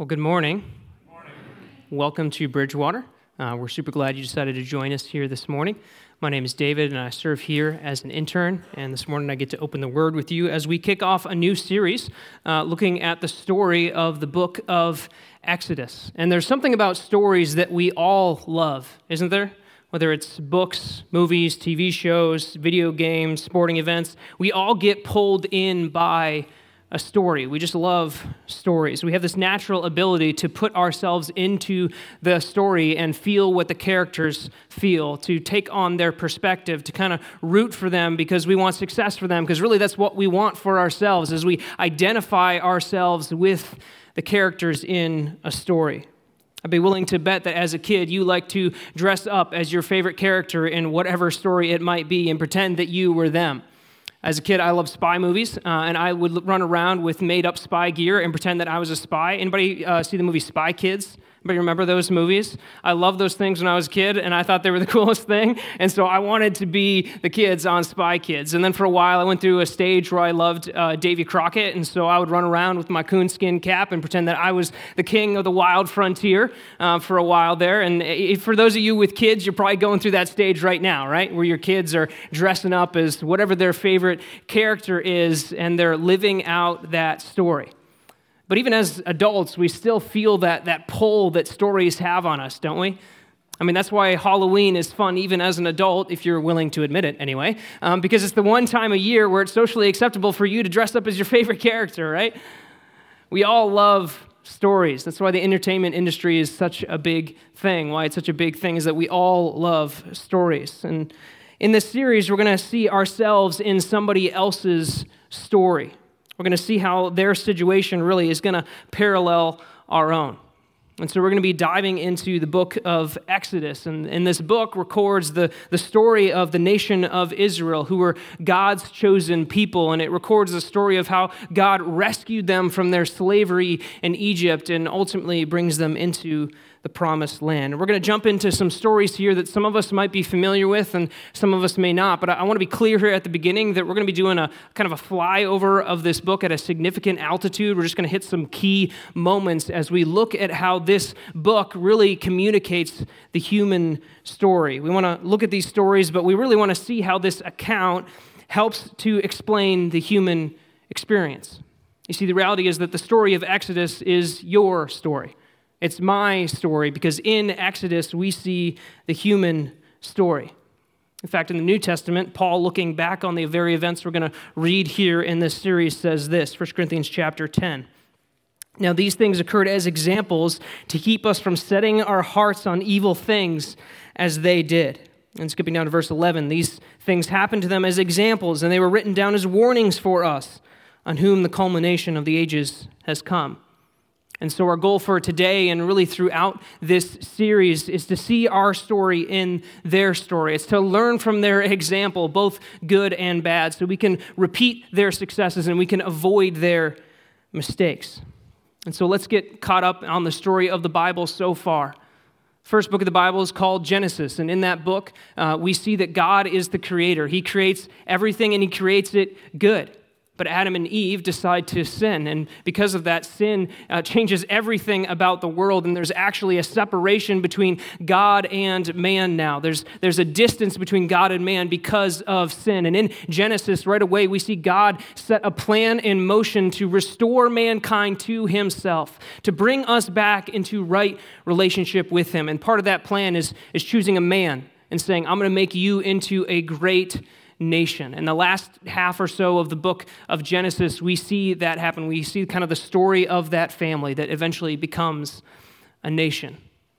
Well, good morning. morning. Welcome to Bridgewater. Uh, we're super glad you decided to join us here this morning. My name is David, and I serve here as an intern. And this morning, I get to open the Word with you as we kick off a new series uh, looking at the story of the book of Exodus. And there's something about stories that we all love, isn't there? Whether it's books, movies, TV shows, video games, sporting events, we all get pulled in by a story. We just love stories. We have this natural ability to put ourselves into the story and feel what the characters feel, to take on their perspective, to kind of root for them because we want success for them, because really that's what we want for ourselves as we identify ourselves with the characters in a story. I'd be willing to bet that as a kid, you like to dress up as your favorite character in whatever story it might be and pretend that you were them. As a kid, I loved spy movies, uh, and I would run around with made-up spy gear and pretend that I was a spy. Anybody uh, see the movie Spy Kids? But you remember those movies? I loved those things when I was a kid, and I thought they were the coolest thing. And so I wanted to be the kids on Spy Kids. And then for a while, I went through a stage where I loved uh, Davy Crockett, and so I would run around with my coonskin cap and pretend that I was the king of the wild frontier uh, for a while there. And if, for those of you with kids, you're probably going through that stage right now, right? Where your kids are dressing up as whatever their favorite character is, and they're living out that story. But even as adults, we still feel that, that pull that stories have on us, don't we? I mean, that's why Halloween is fun even as an adult, if you're willing to admit it anyway, um, because it's the one time a year where it's socially acceptable for you to dress up as your favorite character, right? We all love stories. That's why the entertainment industry is such a big thing. Why it's such a big thing is that we all love stories. And in this series, we're going to see ourselves in somebody else's story. We're going to see how their situation really is going to parallel our own. And so we're going to be diving into the book of Exodus. And, and this book records the, the story of the nation of Israel, who were God's chosen people. And it records the story of how God rescued them from their slavery in Egypt and ultimately brings them into the promised land. And we're going to jump into some stories here that some of us might be familiar with and some of us may not. But I want to be clear here at the beginning that we're going to be doing a kind of a flyover of this book at a significant altitude. We're just going to hit some key moments as we look at how this book really communicates the human story. We want to look at these stories, but we really want to see how this account helps to explain the human experience. You see, the reality is that the story of Exodus is your story. It's my story because in Exodus we see the human story. In fact, in the New Testament, Paul, looking back on the very events we're going to read here in this series, says this 1 Corinthians chapter 10. Now, these things occurred as examples to keep us from setting our hearts on evil things as they did. And skipping down to verse 11, these things happened to them as examples, and they were written down as warnings for us, on whom the culmination of the ages has come. And so, our goal for today and really throughout this series is to see our story in their story. It's to learn from their example, both good and bad, so we can repeat their successes and we can avoid their mistakes. And so, let's get caught up on the story of the Bible so far. First book of the Bible is called Genesis, and in that book, uh, we see that God is the creator. He creates everything and He creates it good. But Adam and Eve decide to sin. And because of that, sin uh, changes everything about the world. And there's actually a separation between God and man now. There's, there's a distance between God and man because of sin. And in Genesis, right away, we see God set a plan in motion to restore mankind to himself, to bring us back into right relationship with him. And part of that plan is, is choosing a man and saying, I'm going to make you into a great nation. In the last half or so of the book of Genesis, we see that happen. We see kind of the story of that family that eventually becomes a nation.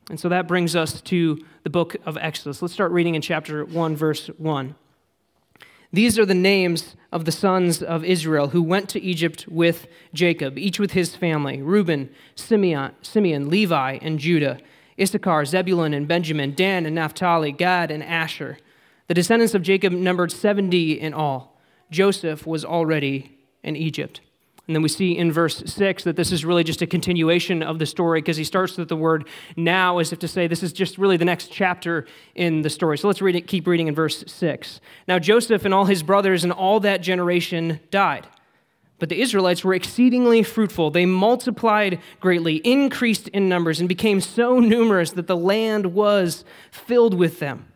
And so that brings us to the book of Exodus. Let's start reading in chapter 1, verse 1. These are the names of the sons of Israel who went to Egypt with Jacob, each with his family Reuben, Simeon, Simeon Levi, and Judah, Issachar, Zebulun, and Benjamin, Dan, and Naphtali, Gad, and Asher. The descendants of Jacob numbered 70 in all. Joseph was already in Egypt. And then we see in verse 6 that this is really just a continuation of the story because he starts with the word now as if to say this is just really the next chapter in the story. So let's read it, keep reading in verse 6. Now Joseph and all his brothers and all that generation died But the Israelites were exceedingly fruitful. They multiplied greatly, increased in numbers, and became so numerous that the land was filled with them.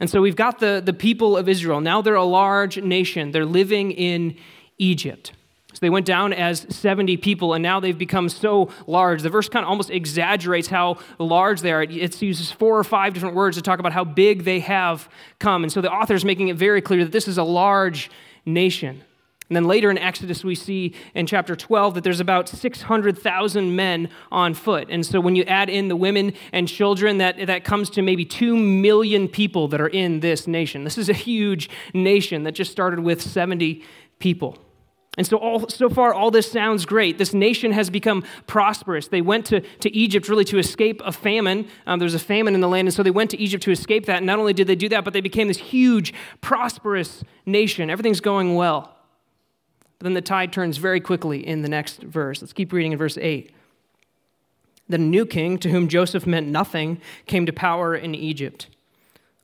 And so we've got the, the people of Israel. Now they're a large nation. They're living in Egypt. So they went down as 70 people, and now they've become so large. The verse kind of almost exaggerates how large they are. It uses four or five different words to talk about how big they have come. And so the author is making it very clear that this is a large nation. And then later in Exodus, we see in chapter 12 that there's about 600,000 men on foot. And so when you add in the women and children, that, that comes to maybe 2 million people that are in this nation. This is a huge nation that just started with 70 people. And so, all, so far, all this sounds great. This nation has become prosperous. They went to, to Egypt really to escape a famine. Um, there was a famine in the land, and so they went to Egypt to escape that. And not only did they do that, but they became this huge, prosperous nation. Everything's going well. But then the tide turns very quickly in the next verse. Let's keep reading in verse 8. Then a new king, to whom Joseph meant nothing, came to power in Egypt.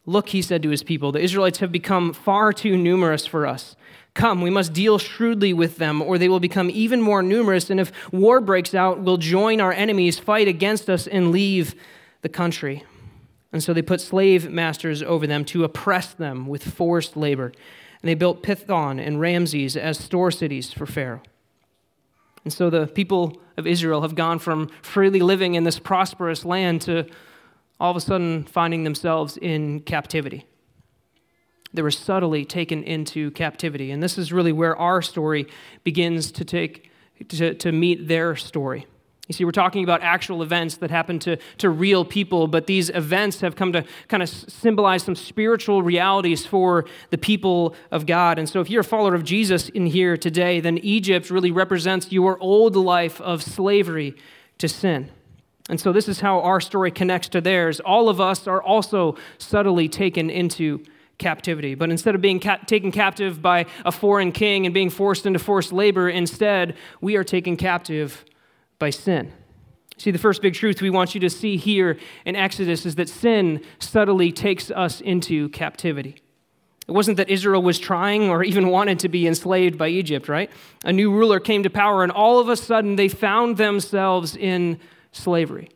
Look, he said to his people, the Israelites have become far too numerous for us. Come, we must deal shrewdly with them, or they will become even more numerous, and if war breaks out, we'll join our enemies, fight against us, and leave the country. And so they put slave masters over them to oppress them with forced labor and they built Pithom and Ramses as store cities for Pharaoh. And so the people of Israel have gone from freely living in this prosperous land to all of a sudden finding themselves in captivity. They were subtly taken into captivity. And this is really where our story begins to take to, to meet their story. You see, we're talking about actual events that happen to, to real people, but these events have come to kind of symbolize some spiritual realities for the people of God. And so, if you're a follower of Jesus in here today, then Egypt really represents your old life of slavery to sin. And so, this is how our story connects to theirs. All of us are also subtly taken into captivity. But instead of being taken captive by a foreign king and being forced into forced labor, instead, we are taken captive by sin. See, the first big truth we want you to see here in Exodus is that sin subtly takes us into captivity. It wasn't that Israel was trying or even wanted to be enslaved by Egypt, right? A new ruler came to power, and all of a sudden they found themselves in slavery.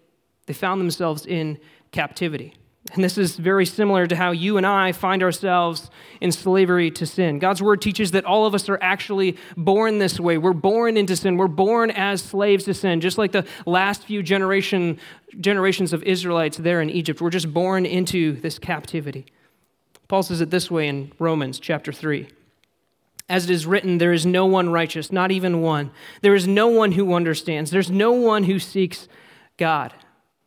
They found themselves in captivity. And this is very similar to how you and I find ourselves in slavery to sin. God's word teaches that all of us are actually born this way. We're born into sin. We're born as slaves to sin, just like the last few generation, generations of Israelites there in Egypt. We're just born into this captivity. Paul says it this way in Romans chapter 3. As it is written, there is no one righteous, not even one. There is no one who understands. There's no one who seeks God.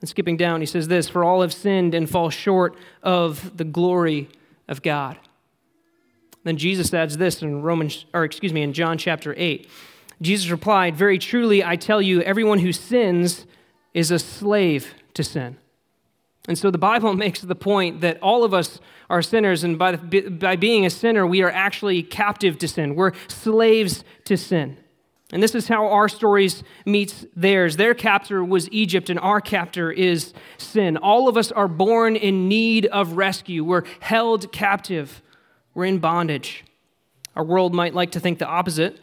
And skipping down, he says this For all have sinned and fall short of the glory of God. Then Jesus adds this in Romans, or excuse me, in John chapter 8. Jesus replied, Very truly, I tell you, everyone who sins is a slave to sin. And so the Bible makes the point that all of us are sinners, and by, by being a sinner, we are actually captive to sin. We're slaves to sin. And this is how our stories meets theirs. Their captor was Egypt, and our captor is sin. All of us are born in need of rescue. We're held captive. We're in bondage. Our world might like to think the opposite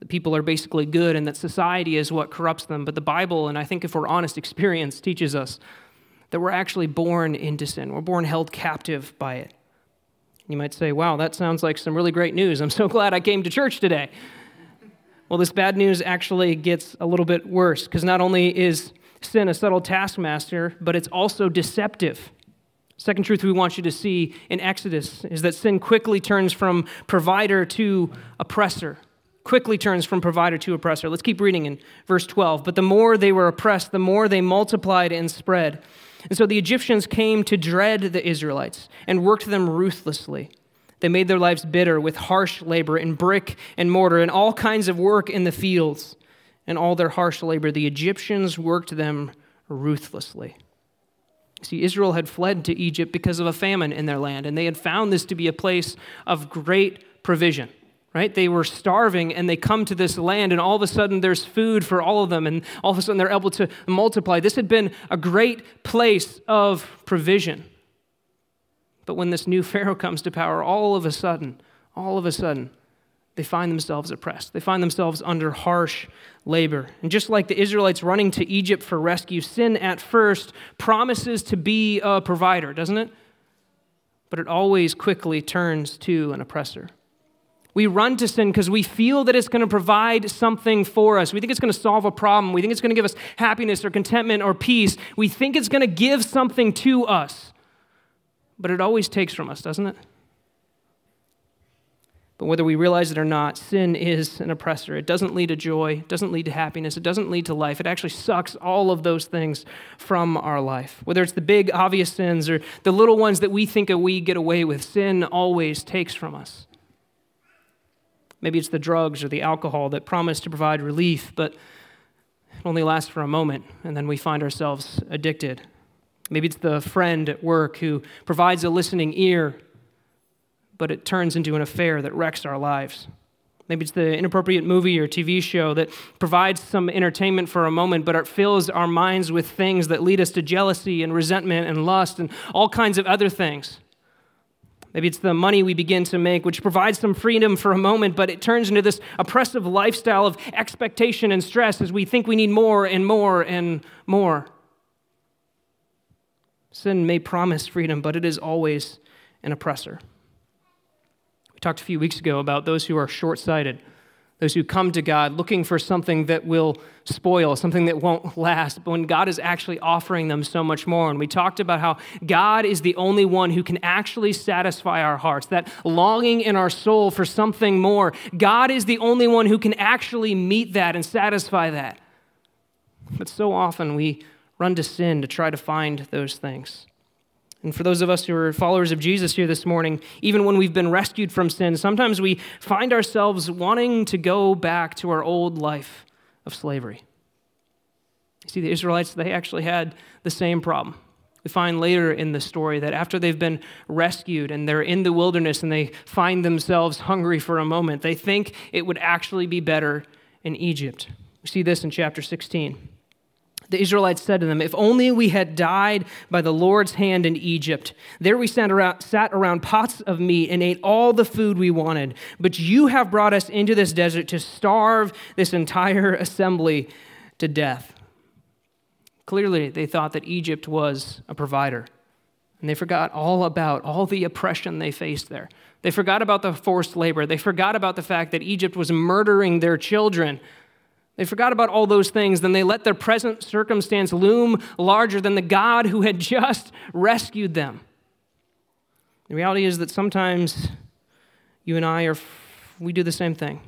that people are basically good and that society is what corrupts them. But the Bible, and I think if we're honest, experience teaches us that we're actually born into sin. We're born held captive by it. You might say, wow, that sounds like some really great news. I'm so glad I came to church today. Well, this bad news actually gets a little bit worse because not only is sin a subtle taskmaster, but it's also deceptive. Second truth we want you to see in Exodus is that sin quickly turns from provider to oppressor. Quickly turns from provider to oppressor. Let's keep reading in verse 12. But the more they were oppressed, the more they multiplied and spread. And so the Egyptians came to dread the Israelites and worked them ruthlessly. They made their lives bitter with harsh labor in brick and mortar and all kinds of work in the fields. And all their harsh labor, the Egyptians worked them ruthlessly. See, Israel had fled to Egypt because of a famine in their land, and they had found this to be a place of great provision, right? They were starving, and they come to this land, and all of a sudden there's food for all of them, and all of a sudden they're able to multiply. This had been a great place of provision. But when this new Pharaoh comes to power, all of a sudden, all of a sudden, they find themselves oppressed. They find themselves under harsh labor. And just like the Israelites running to Egypt for rescue, sin at first promises to be a provider, doesn't it? But it always quickly turns to an oppressor. We run to sin because we feel that it's going to provide something for us. We think it's going to solve a problem. We think it's going to give us happiness or contentment or peace. We think it's going to give something to us. But it always takes from us, doesn't it? But whether we realize it or not, sin is an oppressor. It doesn't lead to joy, it doesn't lead to happiness, it doesn't lead to life. It actually sucks all of those things from our life. Whether it's the big, obvious sins or the little ones that we think we get away with, sin always takes from us. Maybe it's the drugs or the alcohol that promise to provide relief, but it only lasts for a moment, and then we find ourselves addicted. Maybe it's the friend at work who provides a listening ear but it turns into an affair that wrecks our lives. Maybe it's the inappropriate movie or TV show that provides some entertainment for a moment, but it fills our minds with things that lead us to jealousy and resentment and lust and all kinds of other things. Maybe it's the money we begin to make, which provides some freedom for a moment, but it turns into this oppressive lifestyle of expectation and stress as we think we need more and more and more. Sin may promise freedom, but it is always an oppressor. We talked a few weeks ago about those who are short sighted, those who come to God looking for something that will spoil, something that won't last, but when God is actually offering them so much more. And we talked about how God is the only one who can actually satisfy our hearts, that longing in our soul for something more. God is the only one who can actually meet that and satisfy that. But so often we run to sin to try to find those things. And for those of us who are followers of Jesus here this morning, even when we've been rescued from sin, sometimes we find ourselves wanting to go back to our old life of slavery. You see, the Israelites, they actually had the same problem. We find later in the story that after they've been rescued and they're in the wilderness and they find themselves hungry for a moment, they think it would actually be better in Egypt. We see this in chapter 16 the Israelites said to them, If only we had died by the Lord's hand in Egypt. There we sat around, sat around pots of meat and ate all the food we wanted. But you have brought us into this desert to starve this entire assembly to death. Clearly, they thought that Egypt was a provider. And they forgot all about all the oppression they faced there. They forgot about the forced labor. They forgot about the fact that Egypt was murdering their children they forgot about all those things, then they let their present circumstance loom larger than the God who had just rescued them. The reality is that sometimes you and I are we do the same thing.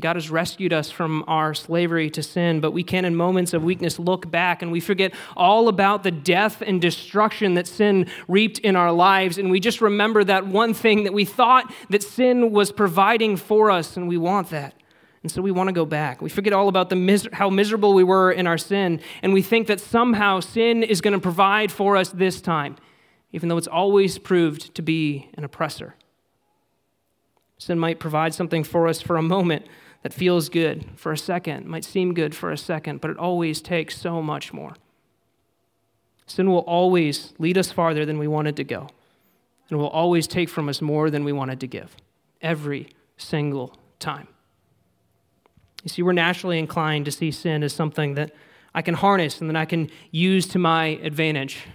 God has rescued us from our slavery to sin, but we can, in moments of weakness, look back and we forget all about the death and destruction that sin reaped in our lives. And we just remember that one thing that we thought that sin was providing for us, and we want that. And so we want to go back. We forget all about the mis- how miserable we were in our sin, and we think that somehow sin is going to provide for us this time, even though it's always proved to be an oppressor. Sin might provide something for us for a moment that feels good for a second, might seem good for a second, but it always takes so much more. Sin will always lead us farther than we wanted to go, and will always take from us more than we wanted to give, every single time. You see, we're naturally inclined to see sin as something that I can harness and that I can use to my advantage.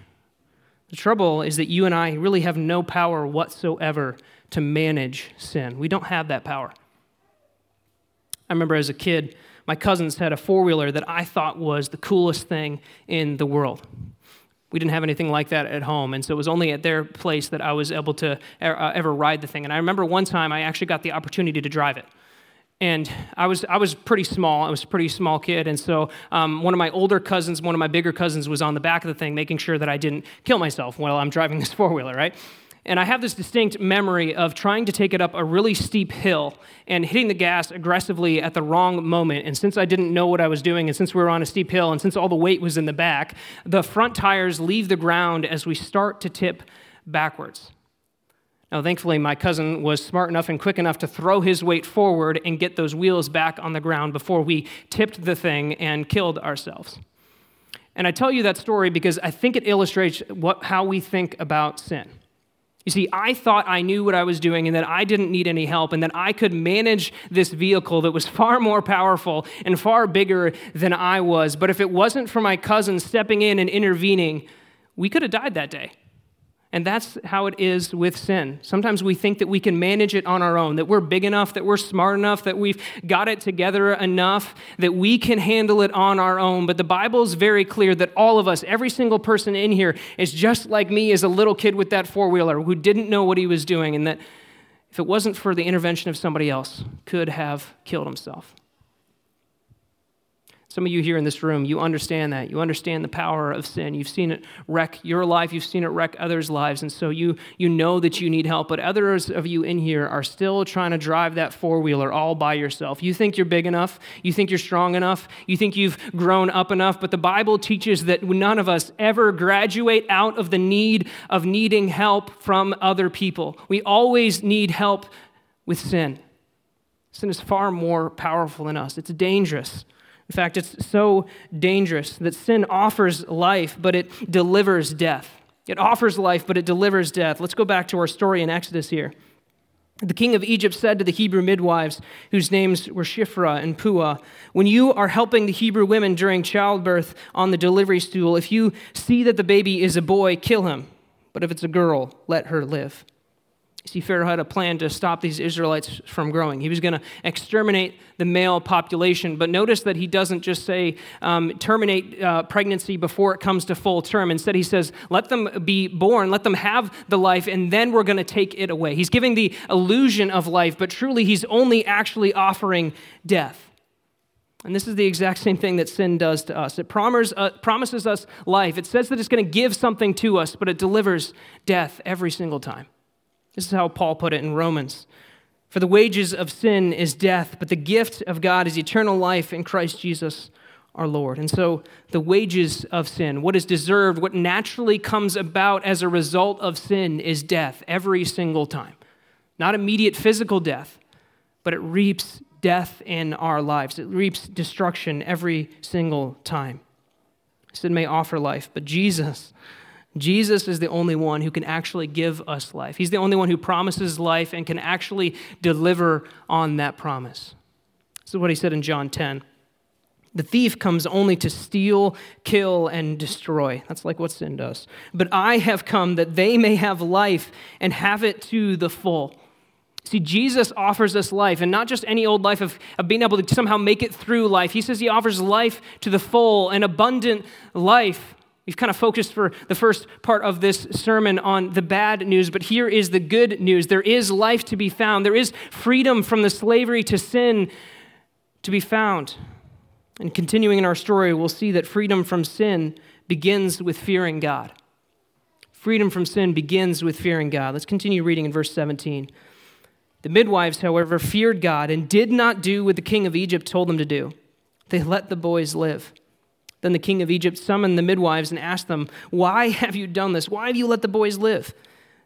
The trouble is that you and I really have no power whatsoever to manage sin. We don't have that power. I remember as a kid, my cousins had a four wheeler that I thought was the coolest thing in the world. We didn't have anything like that at home, and so it was only at their place that I was able to uh, ever ride the thing. And I remember one time I actually got the opportunity to drive it and I was I was pretty small. I was a pretty small kid, and so um, one of my older cousins, one of my bigger cousins, was on the back of the thing, making sure that I didn't kill myself while I'm driving this four wheeler, right? And I have this distinct memory of trying to take it up a really steep hill and hitting the gas aggressively at the wrong moment. And since I didn't know what I was doing, and since we were on a steep hill, and since all the weight was in the back, the front tires leave the ground as we start to tip backwards. Now, thankfully, my cousin was smart enough and quick enough to throw his weight forward and get those wheels back on the ground before we tipped the thing and killed ourselves. And I tell you that story because I think it illustrates what, how we think about sin. You see, I thought I knew what I was doing and that I didn't need any help and that I could manage this vehicle that was far more powerful and far bigger than I was. But if it wasn't for my cousin stepping in and intervening, we could have died that day. And that's how it is with sin. Sometimes we think that we can manage it on our own, that we're big enough, that we're smart enough, that we've got it together enough, that we can handle it on our own. But the Bible is very clear that all of us, every single person in here, is just like me as a little kid with that four wheeler who didn't know what he was doing, and that if it wasn't for the intervention of somebody else, could have killed himself. Some of you here in this room, you understand that. You understand the power of sin. You've seen it wreck your life, you've seen it wreck others' lives, and so you, you know that you need help. But others of you in here are still trying to drive that four wheeler all by yourself. You think you're big enough, you think you're strong enough, you think you've grown up enough, but the Bible teaches that none of us ever graduate out of the need of needing help from other people. We always need help with sin. Sin is far more powerful than us, it's dangerous. In fact, it's so dangerous that sin offers life, but it delivers death. It offers life, but it delivers death. Let's go back to our story in Exodus here. The king of Egypt said to the Hebrew midwives, whose names were Shiphrah and Puah, When you are helping the Hebrew women during childbirth on the delivery stool, if you see that the baby is a boy, kill him. But if it's a girl, let her live. See, Pharaoh had a plan to stop these Israelites from growing. He was going to exterminate the male population. But notice that he doesn't just say um, terminate uh, pregnancy before it comes to full term. Instead, he says, let them be born, let them have the life, and then we're going to take it away. He's giving the illusion of life, but truly, he's only actually offering death. And this is the exact same thing that sin does to us. It uh, promises us life. It says that it's going to give something to us, but it delivers death every single time. This is how Paul put it in Romans. For the wages of sin is death, but the gift of God is eternal life in Christ Jesus our Lord. And so, the wages of sin, what is deserved, what naturally comes about as a result of sin, is death every single time. Not immediate physical death, but it reaps death in our lives. It reaps destruction every single time. Sin may offer life, but Jesus Jesus is the only one who can actually give us life. He's the only one who promises life and can actually deliver on that promise. This is what he said in John 10. The thief comes only to steal, kill, and destroy. That's like what sin does. But I have come that they may have life and have it to the full. See, Jesus offers us life, and not just any old life of, of being able to somehow make it through life. He says he offers life to the full, an abundant life. We've kind of focused for the first part of this sermon on the bad news, but here is the good news. There is life to be found, there is freedom from the slavery to sin to be found. And continuing in our story, we'll see that freedom from sin begins with fearing God. Freedom from sin begins with fearing God. Let's continue reading in verse 17. The midwives, however, feared God and did not do what the king of Egypt told them to do. They let the boys live. Then the king of Egypt summoned the midwives and asked them, Why have you done this? Why have you let the boys live?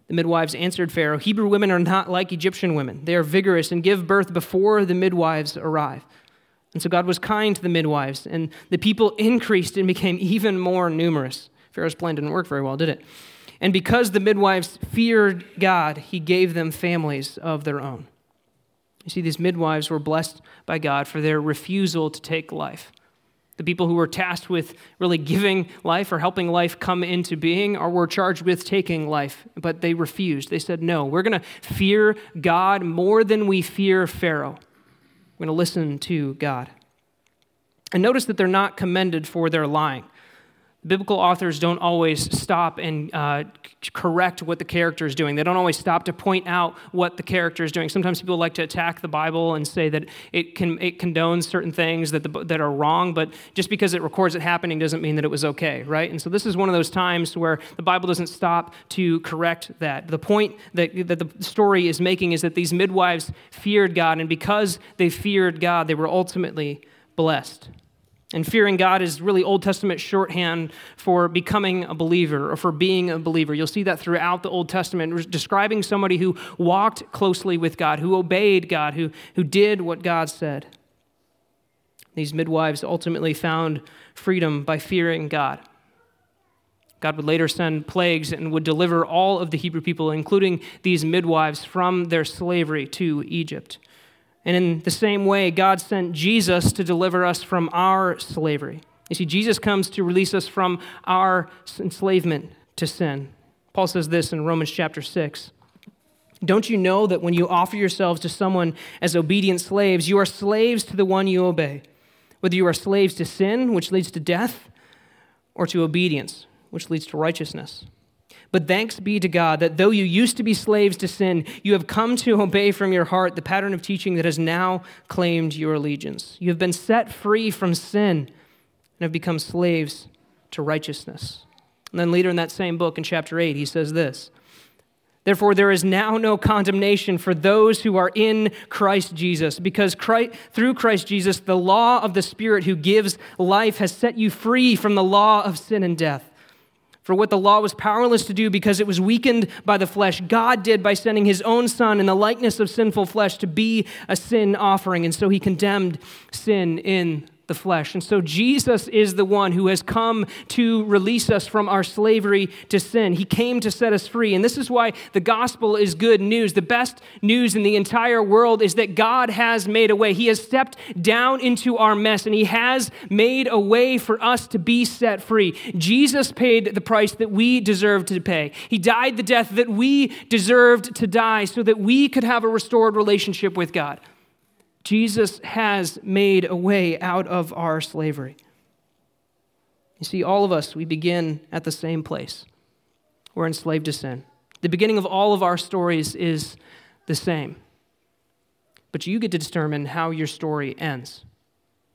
The midwives answered Pharaoh, Hebrew women are not like Egyptian women. They are vigorous and give birth before the midwives arrive. And so God was kind to the midwives, and the people increased and became even more numerous. Pharaoh's plan didn't work very well, did it? And because the midwives feared God, he gave them families of their own. You see, these midwives were blessed by God for their refusal to take life. The people who were tasked with really giving life or helping life come into being or were charged with taking life, but they refused. They said, No, we're going to fear God more than we fear Pharaoh. We're going to listen to God. And notice that they're not commended for their lying biblical authors don't always stop and uh, correct what the character is doing. They don't always stop to point out what the character is doing. Sometimes people like to attack the Bible and say that it can it condones certain things that the, that are wrong, but just because it records it happening doesn't mean that it was okay, right? And so this is one of those times where the Bible doesn't stop to correct that. The point that, that the story is making is that these midwives feared God, and because they feared God, they were ultimately blessed. And fearing God is really Old Testament shorthand for becoming a believer or for being a believer. You'll see that throughout the Old Testament, describing somebody who walked closely with God, who obeyed God, who, who did what God said. These midwives ultimately found freedom by fearing God. God would later send plagues and would deliver all of the Hebrew people, including these midwives, from their slavery to Egypt. And in the same way, God sent Jesus to deliver us from our slavery. You see, Jesus comes to release us from our enslavement to sin. Paul says this in Romans chapter 6. Don't you know that when you offer yourselves to someone as obedient slaves, you are slaves to the one you obey? Whether you are slaves to sin, which leads to death, or to obedience, which leads to righteousness. But thanks be to God that though you used to be slaves to sin, you have come to obey from your heart the pattern of teaching that has now claimed your allegiance. You have been set free from sin and have become slaves to righteousness. And then later in that same book, in chapter 8, he says this Therefore, there is now no condemnation for those who are in Christ Jesus, because Christ, through Christ Jesus, the law of the Spirit who gives life has set you free from the law of sin and death. For what the law was powerless to do because it was weakened by the flesh, God did by sending his own Son in the likeness of sinful flesh to be a sin offering. And so he condemned sin in the flesh. And so Jesus is the one who has come to release us from our slavery to sin. He came to set us free. And this is why the gospel is good news. The best news in the entire world is that God has made a way. He has stepped down into our mess and He has made a way for us to be set free. Jesus paid the price that we deserved to pay. He died the death that we deserved to die so that we could have a restored relationship with God. Jesus has made a way out of our slavery. You see, all of us, we begin at the same place. We're enslaved to sin. The beginning of all of our stories is the same. But you get to determine how your story ends.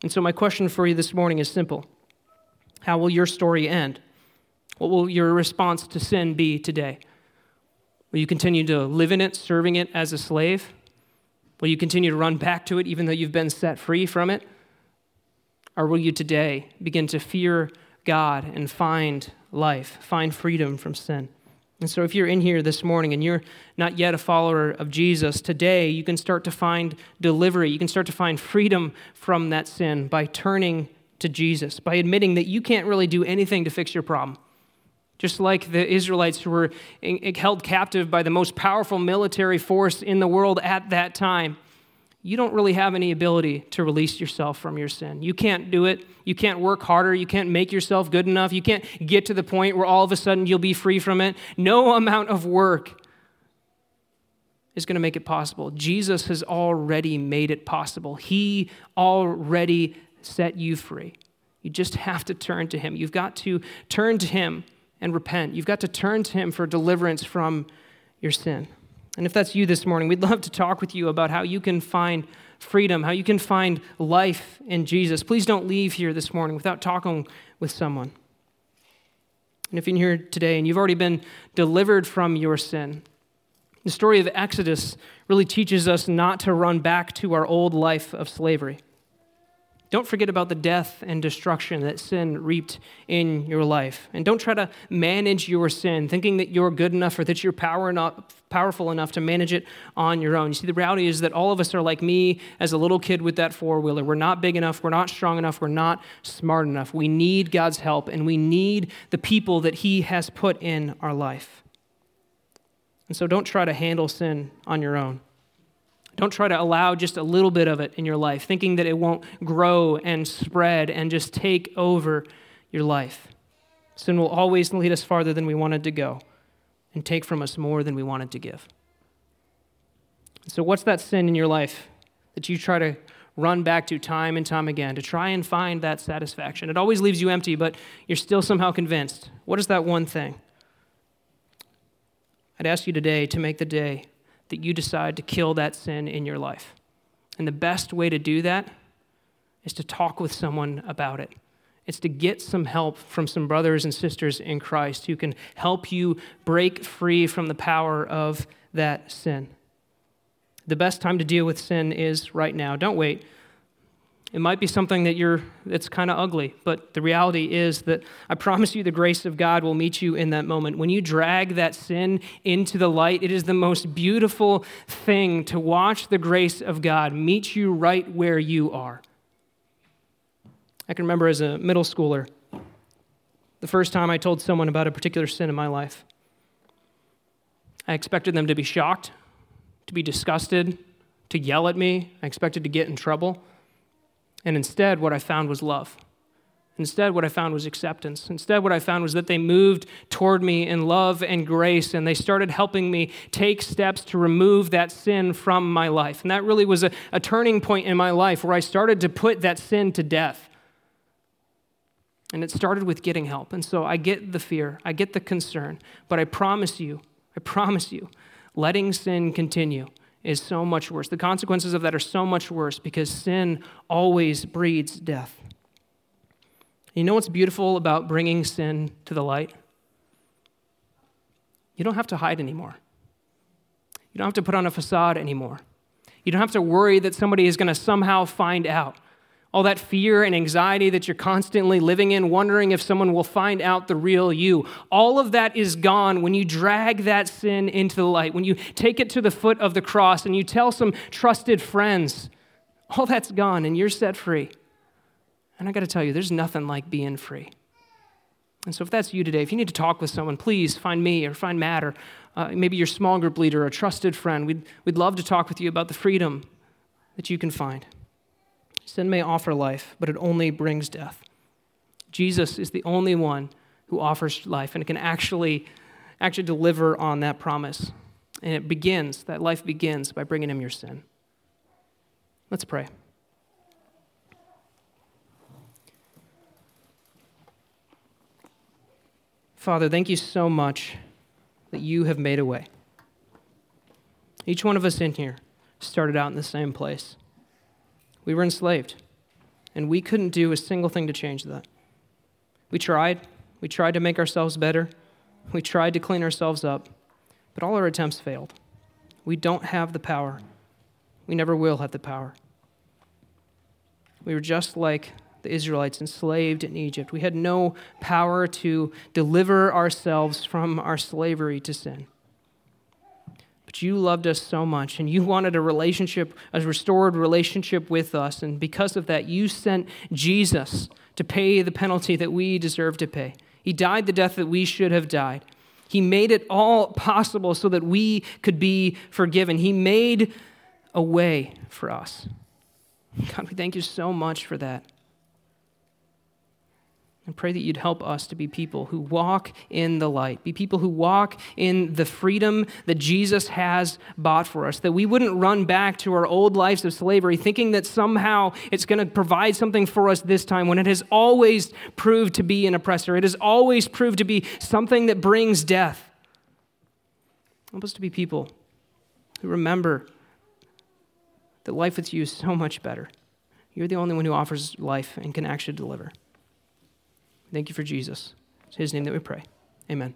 And so, my question for you this morning is simple How will your story end? What will your response to sin be today? Will you continue to live in it, serving it as a slave? Will you continue to run back to it even though you've been set free from it? Or will you today begin to fear God and find life, find freedom from sin? And so, if you're in here this morning and you're not yet a follower of Jesus, today you can start to find delivery. You can start to find freedom from that sin by turning to Jesus, by admitting that you can't really do anything to fix your problem. Just like the Israelites who were held captive by the most powerful military force in the world at that time, you don't really have any ability to release yourself from your sin. You can't do it. You can't work harder. You can't make yourself good enough. You can't get to the point where all of a sudden you'll be free from it. No amount of work is going to make it possible. Jesus has already made it possible. He already set you free. You just have to turn to Him. You've got to turn to Him and repent. You've got to turn to Him for deliverance from your sin. And if that's you this morning, we'd love to talk with you about how you can find freedom, how you can find life in Jesus. Please don't leave here this morning without talking with someone. And if you're here today and you've already been delivered from your sin, the story of Exodus really teaches us not to run back to our old life of slavery. Don't forget about the death and destruction that sin reaped in your life. And don't try to manage your sin, thinking that you're good enough or that you're power enough, powerful enough to manage it on your own. You see, the reality is that all of us are like me as a little kid with that four wheeler. We're not big enough, we're not strong enough, we're not smart enough. We need God's help, and we need the people that He has put in our life. And so don't try to handle sin on your own. Don't try to allow just a little bit of it in your life, thinking that it won't grow and spread and just take over your life. Sin will always lead us farther than we wanted to go and take from us more than we wanted to give. So, what's that sin in your life that you try to run back to time and time again to try and find that satisfaction? It always leaves you empty, but you're still somehow convinced. What is that one thing? I'd ask you today to make the day that you decide to kill that sin in your life. And the best way to do that is to talk with someone about it. It's to get some help from some brothers and sisters in Christ who can help you break free from the power of that sin. The best time to deal with sin is right now. Don't wait. It might be something that you're that's kind of ugly, but the reality is that I promise you the grace of God will meet you in that moment. When you drag that sin into the light, it is the most beautiful thing to watch the grace of God meet you right where you are. I can remember as a middle schooler, the first time I told someone about a particular sin in my life. I expected them to be shocked, to be disgusted, to yell at me. I expected to get in trouble. And instead, what I found was love. Instead, what I found was acceptance. Instead, what I found was that they moved toward me in love and grace, and they started helping me take steps to remove that sin from my life. And that really was a, a turning point in my life where I started to put that sin to death. And it started with getting help. And so I get the fear, I get the concern, but I promise you, I promise you, letting sin continue is so much worse. The consequences of that are so much worse because sin always breeds death. You know what's beautiful about bringing sin to the light? You don't have to hide anymore. You don't have to put on a facade anymore. You don't have to worry that somebody is going to somehow find out. All that fear and anxiety that you're constantly living in, wondering if someone will find out the real you. All of that is gone when you drag that sin into the light, when you take it to the foot of the cross and you tell some trusted friends. All that's gone and you're set free. And I got to tell you, there's nothing like being free. And so, if that's you today, if you need to talk with someone, please find me or find Matt or uh, maybe your small group leader or a trusted friend. We'd, we'd love to talk with you about the freedom that you can find. Sin may offer life, but it only brings death. Jesus is the only one who offers life and can actually, actually deliver on that promise. And it begins, that life begins by bringing him your sin. Let's pray. Father, thank you so much that you have made a way. Each one of us in here started out in the same place. We were enslaved, and we couldn't do a single thing to change that. We tried. We tried to make ourselves better. We tried to clean ourselves up, but all our attempts failed. We don't have the power. We never will have the power. We were just like the Israelites enslaved in Egypt. We had no power to deliver ourselves from our slavery to sin. But you loved us so much, and you wanted a relationship, a restored relationship with us. And because of that, you sent Jesus to pay the penalty that we deserve to pay. He died the death that we should have died. He made it all possible so that we could be forgiven. He made a way for us. God, we thank you so much for that. And pray that you'd help us to be people who walk in the light, be people who walk in the freedom that Jesus has bought for us, that we wouldn't run back to our old lives of slavery thinking that somehow it's going to provide something for us this time when it has always proved to be an oppressor. It has always proved to be something that brings death. Help us to be people who remember that life with you is so much better. You're the only one who offers life and can actually deliver. Thank you for Jesus. It's his name that we pray. Amen.